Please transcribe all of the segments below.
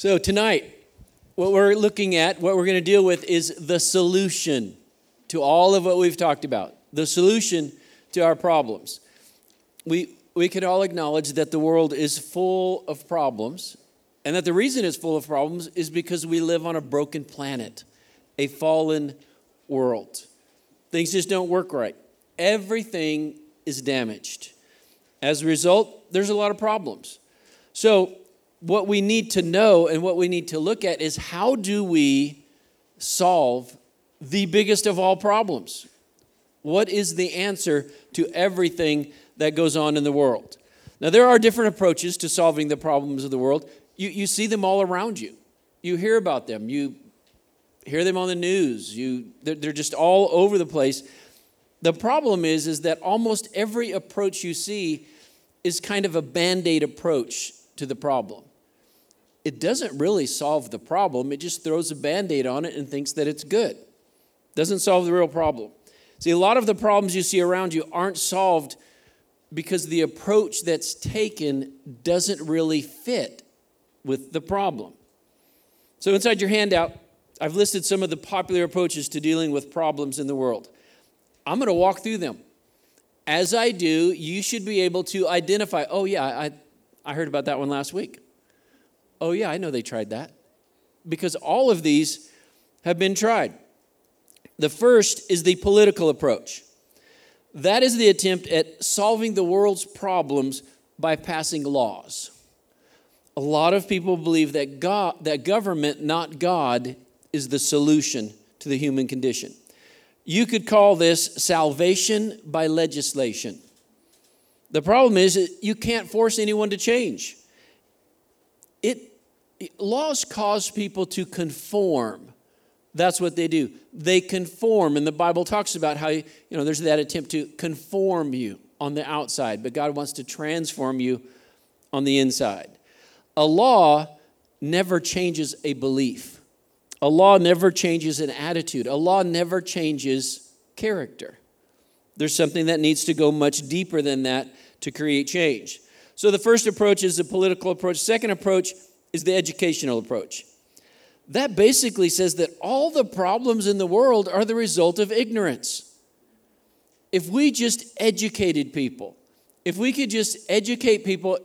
So, tonight, what we're looking at, what we're going to deal with is the solution to all of what we've talked about, the solution to our problems. We, we could all acknowledge that the world is full of problems, and that the reason it's full of problems is because we live on a broken planet, a fallen world. Things just don't work right. Everything is damaged. As a result, there's a lot of problems. So, what we need to know and what we need to look at is how do we solve the biggest of all problems? What is the answer to everything that goes on in the world? Now, there are different approaches to solving the problems of the world. You, you see them all around you, you hear about them, you hear them on the news, you, they're, they're just all over the place. The problem is, is that almost every approach you see is kind of a band aid approach to the problem it doesn't really solve the problem. It just throws a band aid on it and thinks that it's good. Doesn't solve the real problem. See, a lot of the problems you see around you aren't solved because the approach that's taken doesn't really fit with the problem. So, inside your handout, I've listed some of the popular approaches to dealing with problems in the world. I'm going to walk through them. As I do, you should be able to identify oh, yeah, I, I heard about that one last week. Oh, yeah, I know they tried that. Because all of these have been tried. The first is the political approach. That is the attempt at solving the world's problems by passing laws. A lot of people believe that God, that government, not God, is the solution to the human condition. You could call this salvation by legislation. The problem is you can't force anyone to change. It laws cause people to conform. That's what they do. They conform. And the Bible talks about how, you know, there's that attempt to conform you on the outside, but God wants to transform you on the inside. A law never changes a belief, a law never changes an attitude, a law never changes character. There's something that needs to go much deeper than that to create change. So the first approach is the political approach. Second approach is the educational approach. That basically says that all the problems in the world are the result of ignorance. If we just educated people, if we could just educate people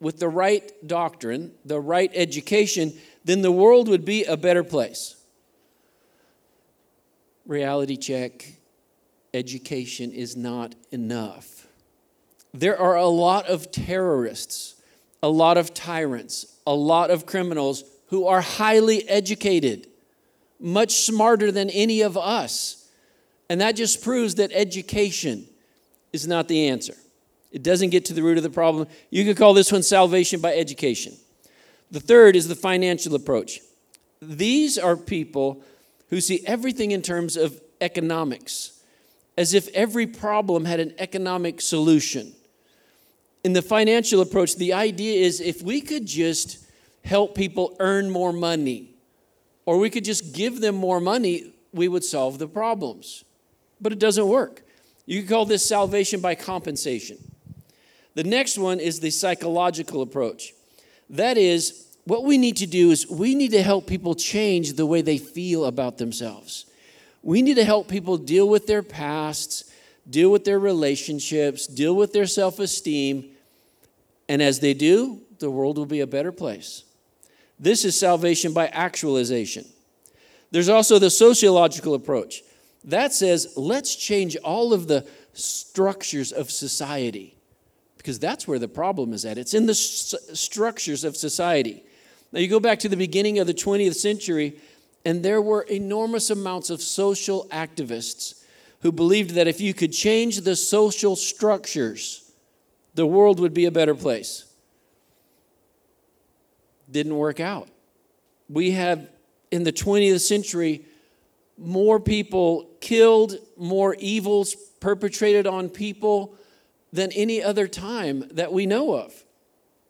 with the right doctrine, the right education, then the world would be a better place. Reality check education is not enough. There are a lot of terrorists, a lot of tyrants, a lot of criminals who are highly educated, much smarter than any of us. And that just proves that education is not the answer. It doesn't get to the root of the problem. You could call this one salvation by education. The third is the financial approach. These are people who see everything in terms of economics, as if every problem had an economic solution in the financial approach, the idea is if we could just help people earn more money, or we could just give them more money, we would solve the problems. But it doesn't work. You could call this salvation by compensation. The next one is the psychological approach. That is, what we need to do is we need to help people change the way they feel about themselves. We need to help people deal with their pasts, deal with their relationships, deal with their self esteem, and as they do, the world will be a better place. This is salvation by actualization. There's also the sociological approach. That says, let's change all of the structures of society because that's where the problem is at. It's in the st- structures of society. Now, you go back to the beginning of the 20th century, and there were enormous amounts of social activists who believed that if you could change the social structures, the world would be a better place. Didn't work out. We have, in the 20th century, more people killed, more evils perpetrated on people than any other time that we know of.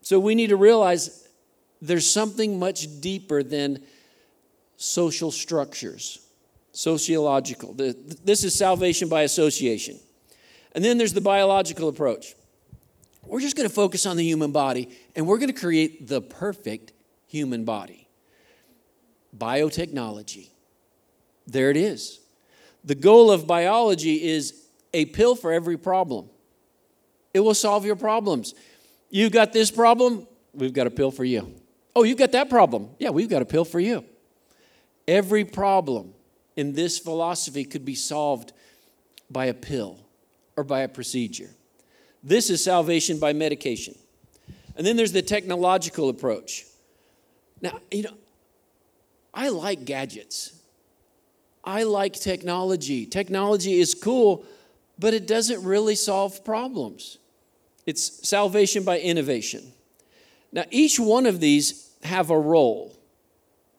So we need to realize there's something much deeper than social structures, sociological. This is salvation by association. And then there's the biological approach. We're just going to focus on the human body and we're going to create the perfect human body. biotechnology. There it is. The goal of biology is a pill for every problem. It will solve your problems. You've got this problem, we've got a pill for you. Oh, you've got that problem. Yeah, we've got a pill for you. Every problem in this philosophy could be solved by a pill or by a procedure. This is salvation by medication. And then there's the technological approach. Now, you know, I like gadgets. I like technology. Technology is cool, but it doesn't really solve problems. It's salvation by innovation. Now, each one of these have a role.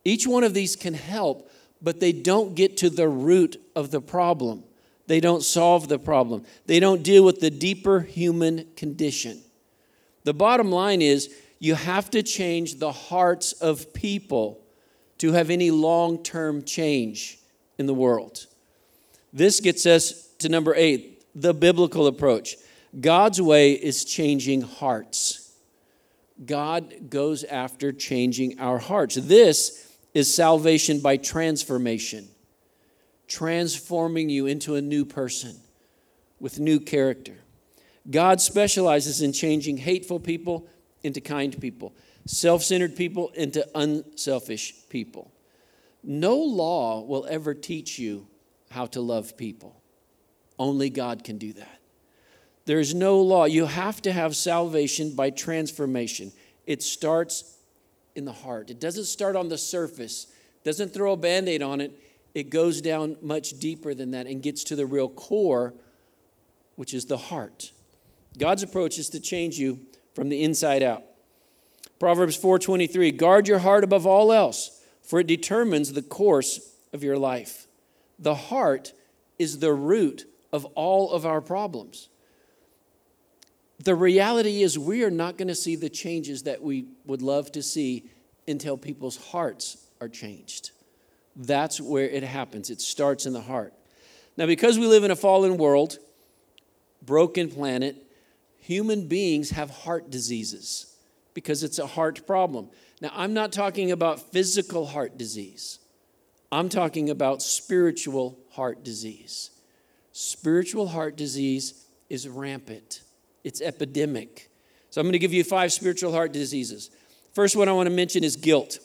Each one of these can help, but they don't get to the root of the problem. They don't solve the problem. They don't deal with the deeper human condition. The bottom line is you have to change the hearts of people to have any long term change in the world. This gets us to number eight the biblical approach. God's way is changing hearts. God goes after changing our hearts. This is salvation by transformation, transforming you into a new person with new character. God specializes in changing hateful people into kind people, self centered people into unselfish people. No law will ever teach you how to love people. Only God can do that. There's no law. You have to have salvation by transformation. It starts in the heart. It doesn't start on the surface, doesn't throw a band aid on it. It goes down much deeper than that and gets to the real core, which is the heart. God's approach is to change you from the inside out. Proverbs 4:23 Guard your heart above all else, for it determines the course of your life. The heart is the root of all of our problems. The reality is we are not going to see the changes that we would love to see until people's hearts are changed. That's where it happens. It starts in the heart. Now, because we live in a fallen world, broken planet, human beings have heart diseases because it's a heart problem. Now, I'm not talking about physical heart disease, I'm talking about spiritual heart disease. Spiritual heart disease is rampant, it's epidemic. So, I'm going to give you five spiritual heart diseases. First one I want to mention is guilt.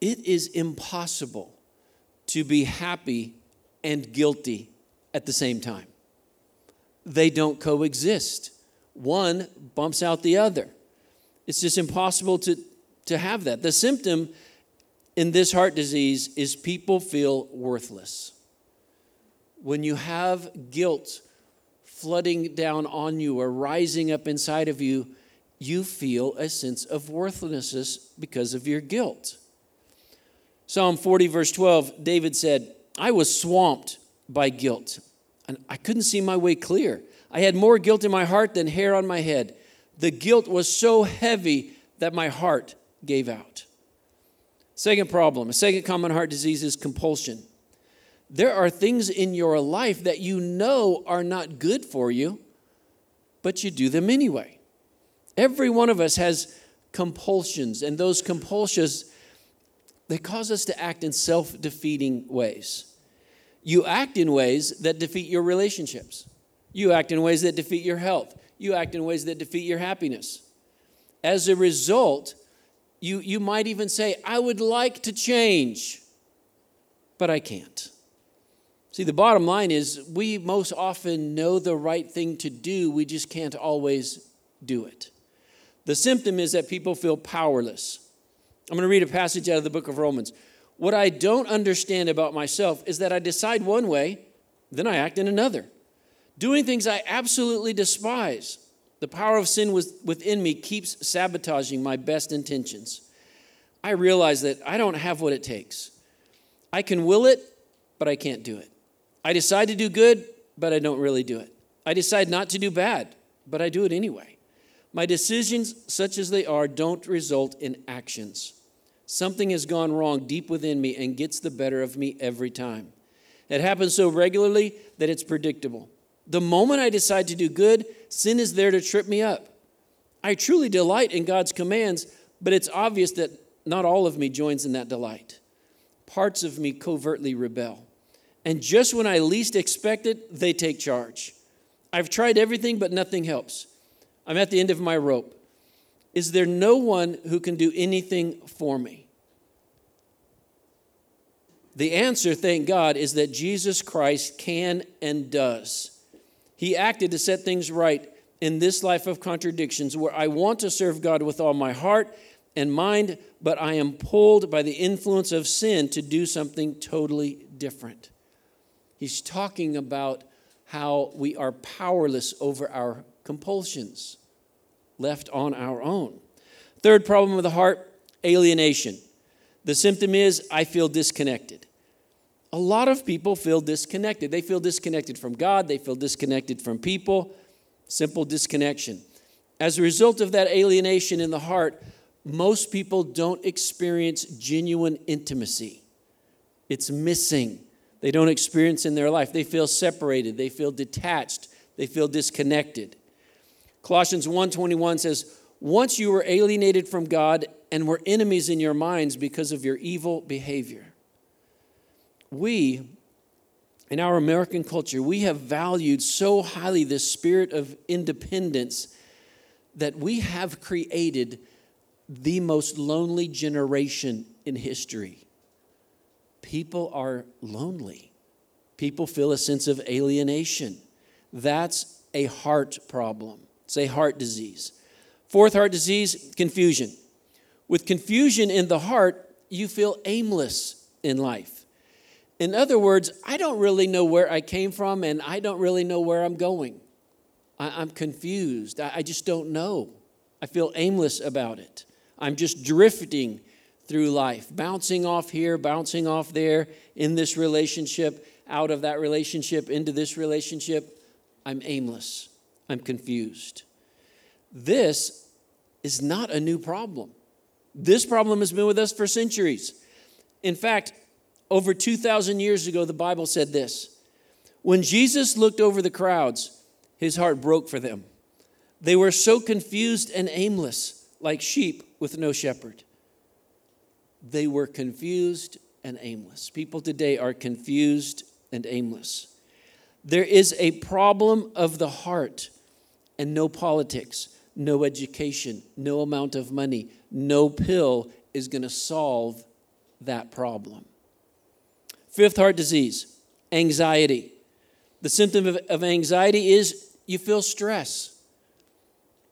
It is impossible to be happy and guilty at the same time they don't coexist. One bumps out the other. It's just impossible to, to have that. The symptom in this heart disease is people feel worthless. When you have guilt flooding down on you or rising up inside of you, you feel a sense of worthlessness because of your guilt. Psalm 40, verse 12, David said, I was swamped by guilt and I couldn't see my way clear. I had more guilt in my heart than hair on my head. The guilt was so heavy that my heart gave out. Second problem, a second common heart disease is compulsion. There are things in your life that you know are not good for you, but you do them anyway. Every one of us has compulsions, and those compulsions they cause us to act in self-defeating ways. You act in ways that defeat your relationships. You act in ways that defeat your health. You act in ways that defeat your happiness. As a result, you, you might even say, I would like to change, but I can't. See, the bottom line is we most often know the right thing to do, we just can't always do it. The symptom is that people feel powerless. I'm going to read a passage out of the book of Romans. What I don't understand about myself is that I decide one way, then I act in another. Doing things I absolutely despise. The power of sin within me keeps sabotaging my best intentions. I realize that I don't have what it takes. I can will it, but I can't do it. I decide to do good, but I don't really do it. I decide not to do bad, but I do it anyway. My decisions, such as they are, don't result in actions. Something has gone wrong deep within me and gets the better of me every time. It happens so regularly that it's predictable. The moment I decide to do good, sin is there to trip me up. I truly delight in God's commands, but it's obvious that not all of me joins in that delight. Parts of me covertly rebel. And just when I least expect it, they take charge. I've tried everything, but nothing helps. I'm at the end of my rope. Is there no one who can do anything for me? The answer, thank God, is that Jesus Christ can and does. He acted to set things right in this life of contradictions where I want to serve God with all my heart and mind, but I am pulled by the influence of sin to do something totally different. He's talking about how we are powerless over our compulsions, left on our own. Third problem of the heart alienation. The symptom is I feel disconnected. A lot of people feel disconnected. They feel disconnected from God, they feel disconnected from people. Simple disconnection. As a result of that alienation in the heart, most people don't experience genuine intimacy. It's missing. They don't experience in their life. They feel separated, they feel detached, they feel disconnected. Colossians 1:21 says, "Once you were alienated from God and were enemies in your minds because of your evil behavior." We in our American culture, we have valued so highly this spirit of independence that we have created the most lonely generation in history. People are lonely. People feel a sense of alienation. That's a heart problem. A heart disease. Fourth heart disease, confusion. With confusion in the heart, you feel aimless in life. In other words, I don't really know where I came from and I don't really know where I'm going. I, am confused. I, I just don't know. I feel aimless about it. I'm just drifting through life, bouncing off here, bouncing off there, in this relationship, out of that relationship, into this relationship. I'm aimless. I'm confused. This is not a new problem. This problem has been with us for centuries. In fact, over 2,000 years ago, the Bible said this When Jesus looked over the crowds, his heart broke for them. They were so confused and aimless, like sheep with no shepherd. They were confused and aimless. People today are confused and aimless. There is a problem of the heart and no politics, no education, no amount of money, no pill is going to solve that problem. Fifth heart disease, anxiety. The symptom of, of anxiety is you feel stress.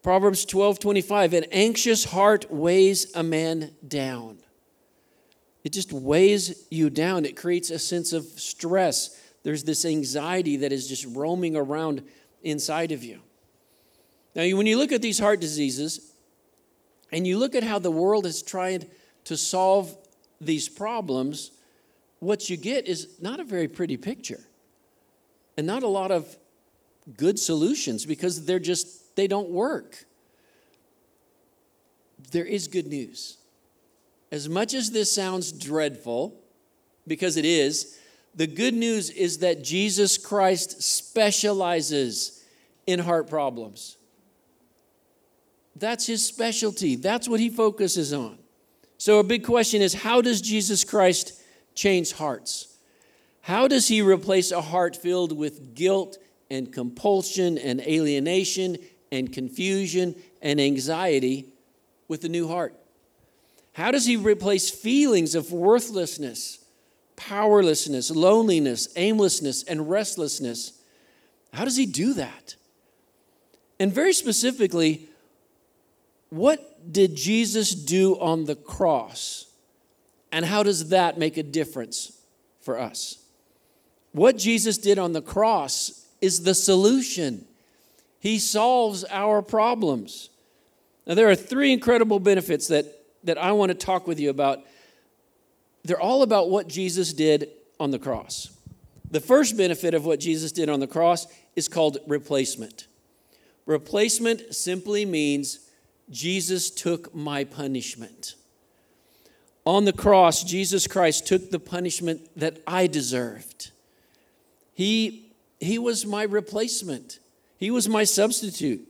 Proverbs 12 25, an anxious heart weighs a man down. It just weighs you down. It creates a sense of stress. There's this anxiety that is just roaming around inside of you. Now, when you look at these heart diseases and you look at how the world has tried to solve these problems, what you get is not a very pretty picture and not a lot of good solutions because they're just, they don't work. There is good news. As much as this sounds dreadful, because it is, the good news is that Jesus Christ specializes in heart problems. That's his specialty. That's what he focuses on. So, a big question is how does Jesus Christ change hearts. How does he replace a heart filled with guilt and compulsion and alienation and confusion and anxiety with a new heart? How does he replace feelings of worthlessness, powerlessness, loneliness, aimlessness, and restlessness? How does he do that? And very specifically, what did Jesus do on the cross? And how does that make a difference for us? What Jesus did on the cross is the solution. He solves our problems. Now, there are three incredible benefits that, that I want to talk with you about. They're all about what Jesus did on the cross. The first benefit of what Jesus did on the cross is called replacement. Replacement simply means Jesus took my punishment. On the cross, Jesus Christ took the punishment that I deserved. He, he was my replacement, He was my substitute.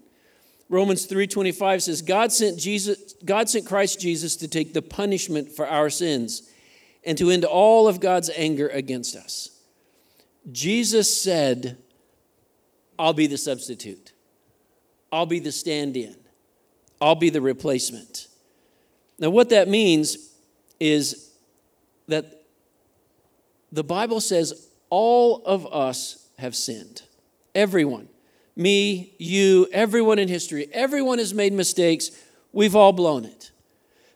Romans 3:25 says God sent Jesus God sent Christ Jesus to take the punishment for our sins and to end all of God's anger against us. Jesus said, I'll be the substitute. I'll be the stand-in. I'll be the replacement. Now what that means is that the Bible says all of us have sinned. Everyone me, you, everyone in history, everyone has made mistakes. We've all blown it.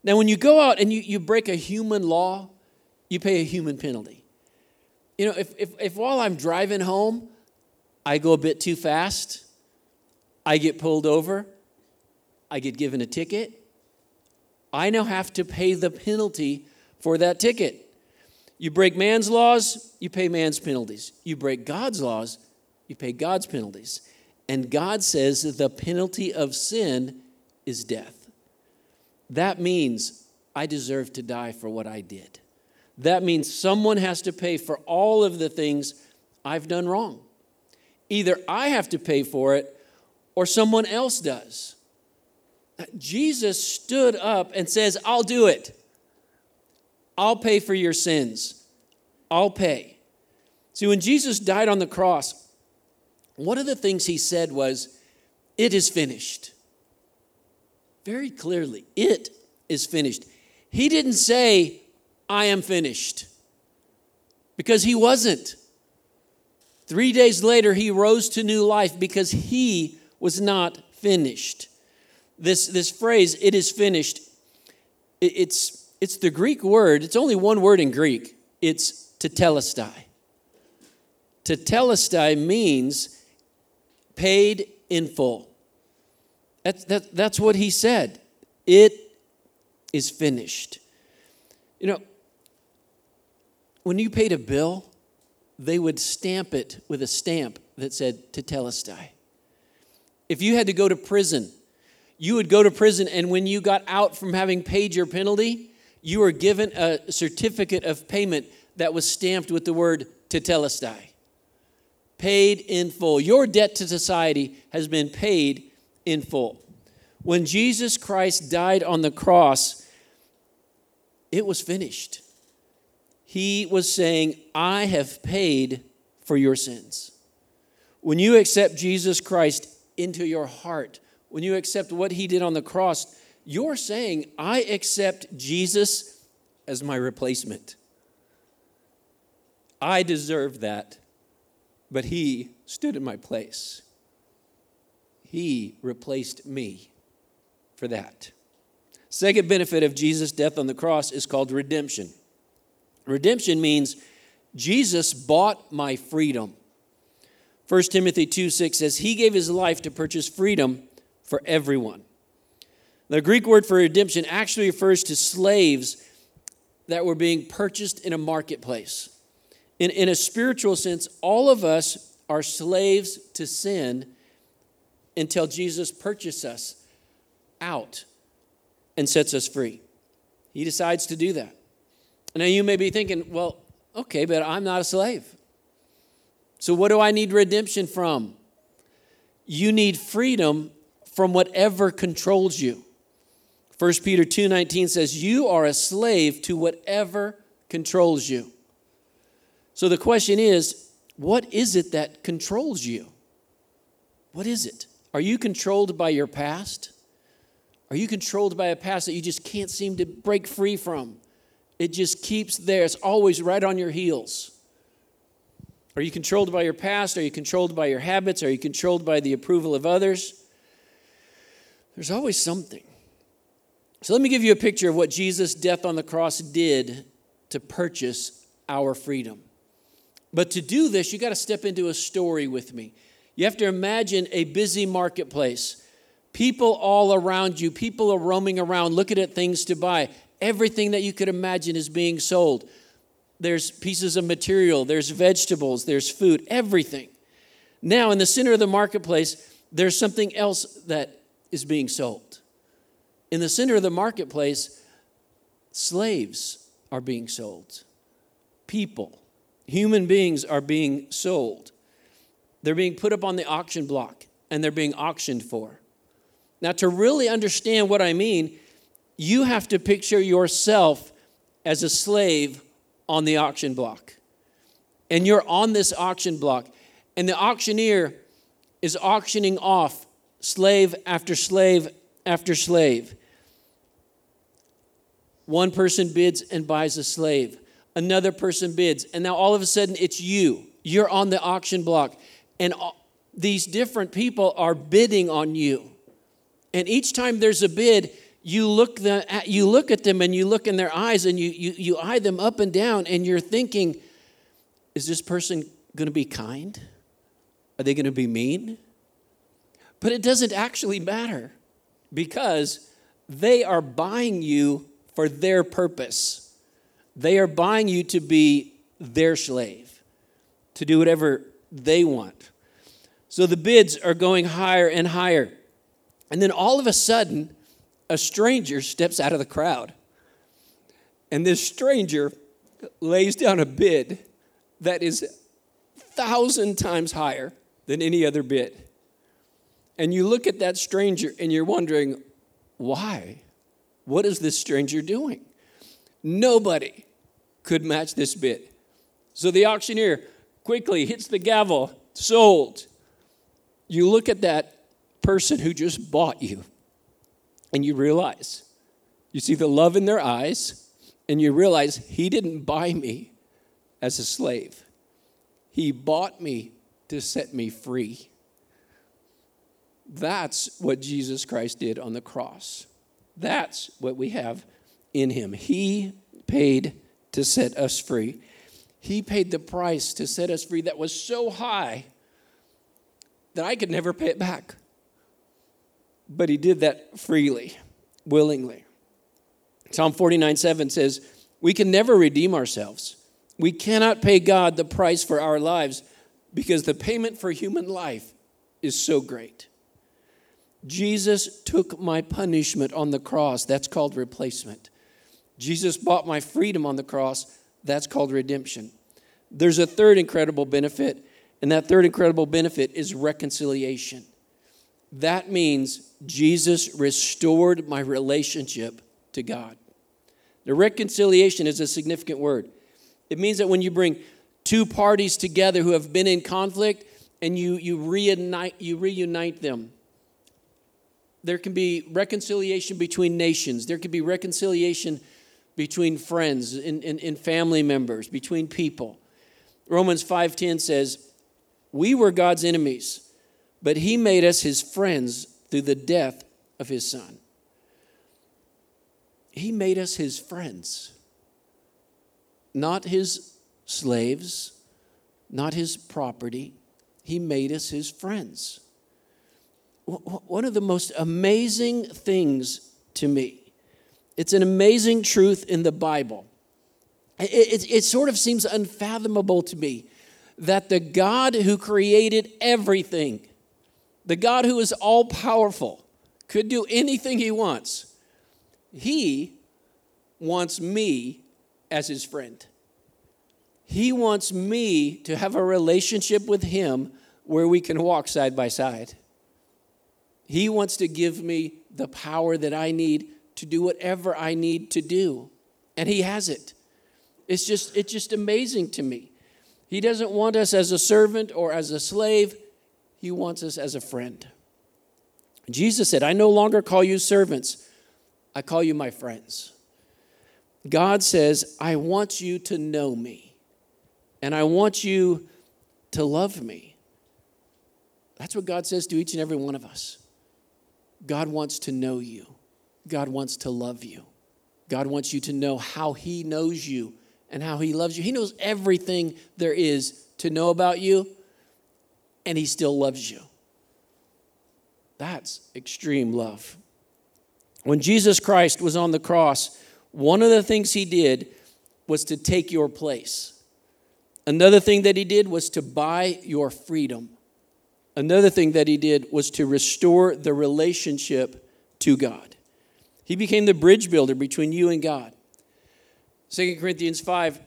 Now, when you go out and you, you break a human law, you pay a human penalty. You know, if, if, if while I'm driving home, I go a bit too fast, I get pulled over, I get given a ticket, I now have to pay the penalty for that ticket. You break man's laws, you pay man's penalties. You break God's laws, you pay God's penalties. And God says that the penalty of sin is death. That means I deserve to die for what I did. That means someone has to pay for all of the things I've done wrong. Either I have to pay for it or someone else does. Jesus stood up and says, I'll do it. I'll pay for your sins. I'll pay. See, when Jesus died on the cross, one of the things he said was, It is finished. Very clearly, it is finished. He didn't say, I am finished, because he wasn't. Three days later, he rose to new life because he was not finished. This, this phrase, it is finished, it, it's, it's the Greek word, it's only one word in Greek. It's tetelestai. Tetelestai means paid in full. That's, that, that's what he said. It is finished. You know, when you paid a bill, they would stamp it with a stamp that said Tetelestai. If you had to go to prison, you would go to prison, and when you got out from having paid your penalty, you were given a certificate of payment that was stamped with the word Tetelestai paid in full. Your debt to society has been paid in full. When Jesus Christ died on the cross, it was finished. He was saying, I have paid for your sins. When you accept Jesus Christ into your heart, when you accept what he did on the cross, you're saying, I accept Jesus as my replacement. I deserve that but he stood in my place. He replaced me for that. Second benefit of Jesus' death on the cross is called redemption. Redemption means Jesus bought my freedom. 1 Timothy 2 6 says, He gave his life to purchase freedom for everyone. The Greek word for redemption actually refers to slaves that were being purchased in a marketplace. In, in a spiritual sense, all of us are slaves to sin until Jesus purchases us out and sets us free. He decides to do that. Now, you may be thinking, well, okay, but I'm not a slave. So, what do I need redemption from? You need freedom from whatever controls you. 1 Peter 2:19 says you are a slave to whatever controls you. So the question is what is it that controls you? What is it? Are you controlled by your past? Are you controlled by a past that you just can't seem to break free from? It just keeps there, it's always right on your heels. Are you controlled by your past? Are you controlled by your habits? Are you controlled by the approval of others? There's always something. So let me give you a picture of what Jesus' death on the cross did to purchase our freedom. But to do this, you got to step into a story with me. You have to imagine a busy marketplace. People all around you, people are roaming around looking at things to buy. Everything that you could imagine is being sold. There's pieces of material, there's vegetables, there's food, everything. Now, in the center of the marketplace, there's something else that is being sold. In the center of the marketplace, slaves are being sold, people Human beings are being sold. They're being put up on the auction block and they're being auctioned for. Now, to really understand what I mean, you have to picture yourself as a slave on the auction block. And you're on this auction block, and the auctioneer is auctioning off slave after slave after slave. One person bids and buys a slave. Another person bids, and now all of a sudden it's you. You're on the auction block, and these different people are bidding on you. And each time there's a bid, you look, the, you look at them and you look in their eyes and you, you, you eye them up and down, and you're thinking, is this person going to be kind? Are they going to be mean? But it doesn't actually matter because they are buying you for their purpose. They are buying you to be their slave, to do whatever they want. So the bids are going higher and higher. And then all of a sudden, a stranger steps out of the crowd. And this stranger lays down a bid that is thousand times higher than any other bid. And you look at that stranger and you're wondering, why? What is this stranger doing? Nobody could match this bid. So the auctioneer quickly hits the gavel, sold. You look at that person who just bought you and you realize, you see the love in their eyes, and you realize he didn't buy me as a slave. He bought me to set me free. That's what Jesus Christ did on the cross. That's what we have in him. He paid to set us free. He paid the price to set us free that was so high that I could never pay it back. But he did that freely, willingly. Psalm 49 7 says, We can never redeem ourselves. We cannot pay God the price for our lives because the payment for human life is so great. Jesus took my punishment on the cross. That's called replacement. Jesus bought my freedom on the cross. That's called redemption. There's a third incredible benefit, and that third incredible benefit is reconciliation. That means Jesus restored my relationship to God. The reconciliation is a significant word. It means that when you bring two parties together who have been in conflict and you, you, reunite, you reunite them, there can be reconciliation between nations. There can be reconciliation between friends and, and, and family members, between people. Romans 5.10 says, We were God's enemies, but he made us his friends through the death of his son. He made us his friends, not his slaves, not his property. He made us his friends one of the most amazing things to me. It's an amazing truth in the Bible. It, it, it, sort of seems unfathomable to me that the God who created everything, the God who is all powerful, could do anything he wants. He wants me as his friend. He wants me to have a relationship with him where we can walk side by side. He wants to give me the power that I need to do whatever I need to do. And he has it. It's just it's just amazing to me. He doesn't want us as a servant or as a slave. He wants us as a friend. Jesus said, "I no longer call you servants. I call you my friends." God says, "I want you to know me. And I want you to love me." That's what God says to each and every one of us. God wants to know you. God wants to love you. God wants you to know how He knows you and how He loves you. He knows everything there is to know about you, and He still loves you. That's extreme love. When Jesus Christ was on the cross, one of the things He did was to take your place. Another thing that He did was to buy your freedom. Another thing that he did was to restore the relationship to God. He became the bridge builder between you and God. 2 Corinthians 5,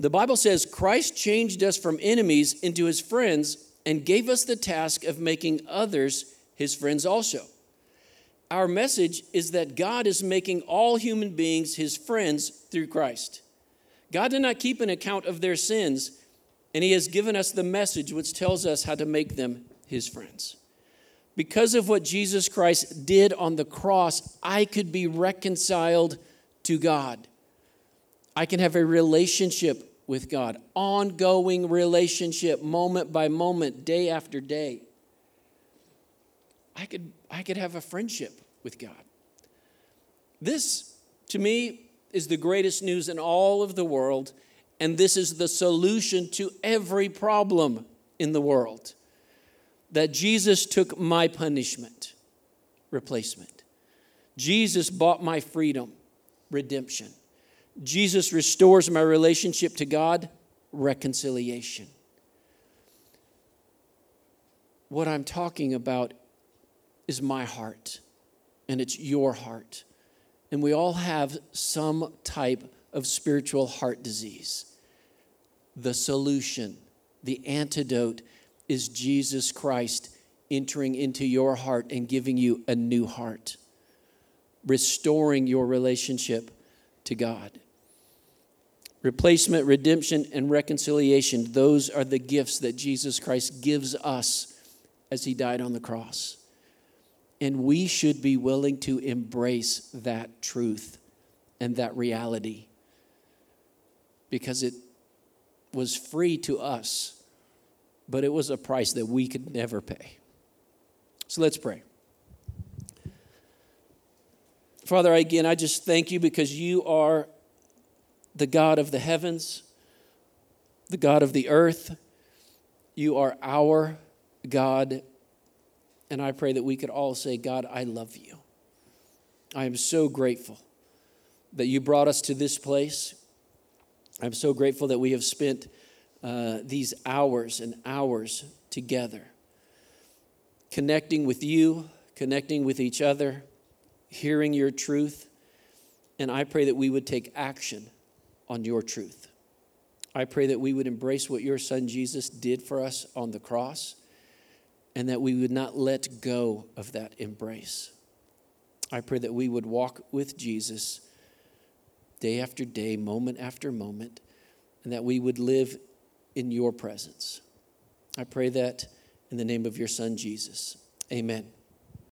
the Bible says, Christ changed us from enemies into his friends and gave us the task of making others his friends also. our message is that God is making all human beings his friends through Christ. God did not keep an account of their sins, and he has given us the message which tells us how to make them his friends. Because of what Jesus Christ did on the cross, I could be reconciled to God. I can have a relationship with God, ongoing relationship, moment by moment, day after day. I could, I could have a friendship with God. This, to me, is the greatest news in all of the world, and this is the solution to every problem in the world. That Jesus took my punishment, replacement. Jesus bought my freedom, redemption. Jesus restores my relationship to God, reconciliation. What I'm talking about is my heart, and it's your heart. And we all have some type of spiritual heart disease. The solution, the antidote, is Jesus Christ entering into your heart and giving you a new heart, restoring your relationship to God. Replacement, redemption, and reconciliation, those are the gifts that Jesus Christ gives us as he died on the cross. And we should be willing to embrace that truth and that reality because it was free to us, but it was a price that we could never pay. So let's pray. Father, again, I just thank you because you are the God of the heavens, the God of the earth. You are our God and I pray that we could all say, God, I love you. I am so grateful that you brought us to this place. I'm so grateful that we have spent uh, these hours and hours together, connecting with you, connecting with each other, hearing your truth. And I pray that we would take action on your truth. I pray that we would embrace what your son Jesus did for us on the cross and that we would not let go of that embrace. I pray that we would walk with Jesus day after day, moment after moment, and that we would live in your presence. I pray that in the name of your Son, Jesus. Amen.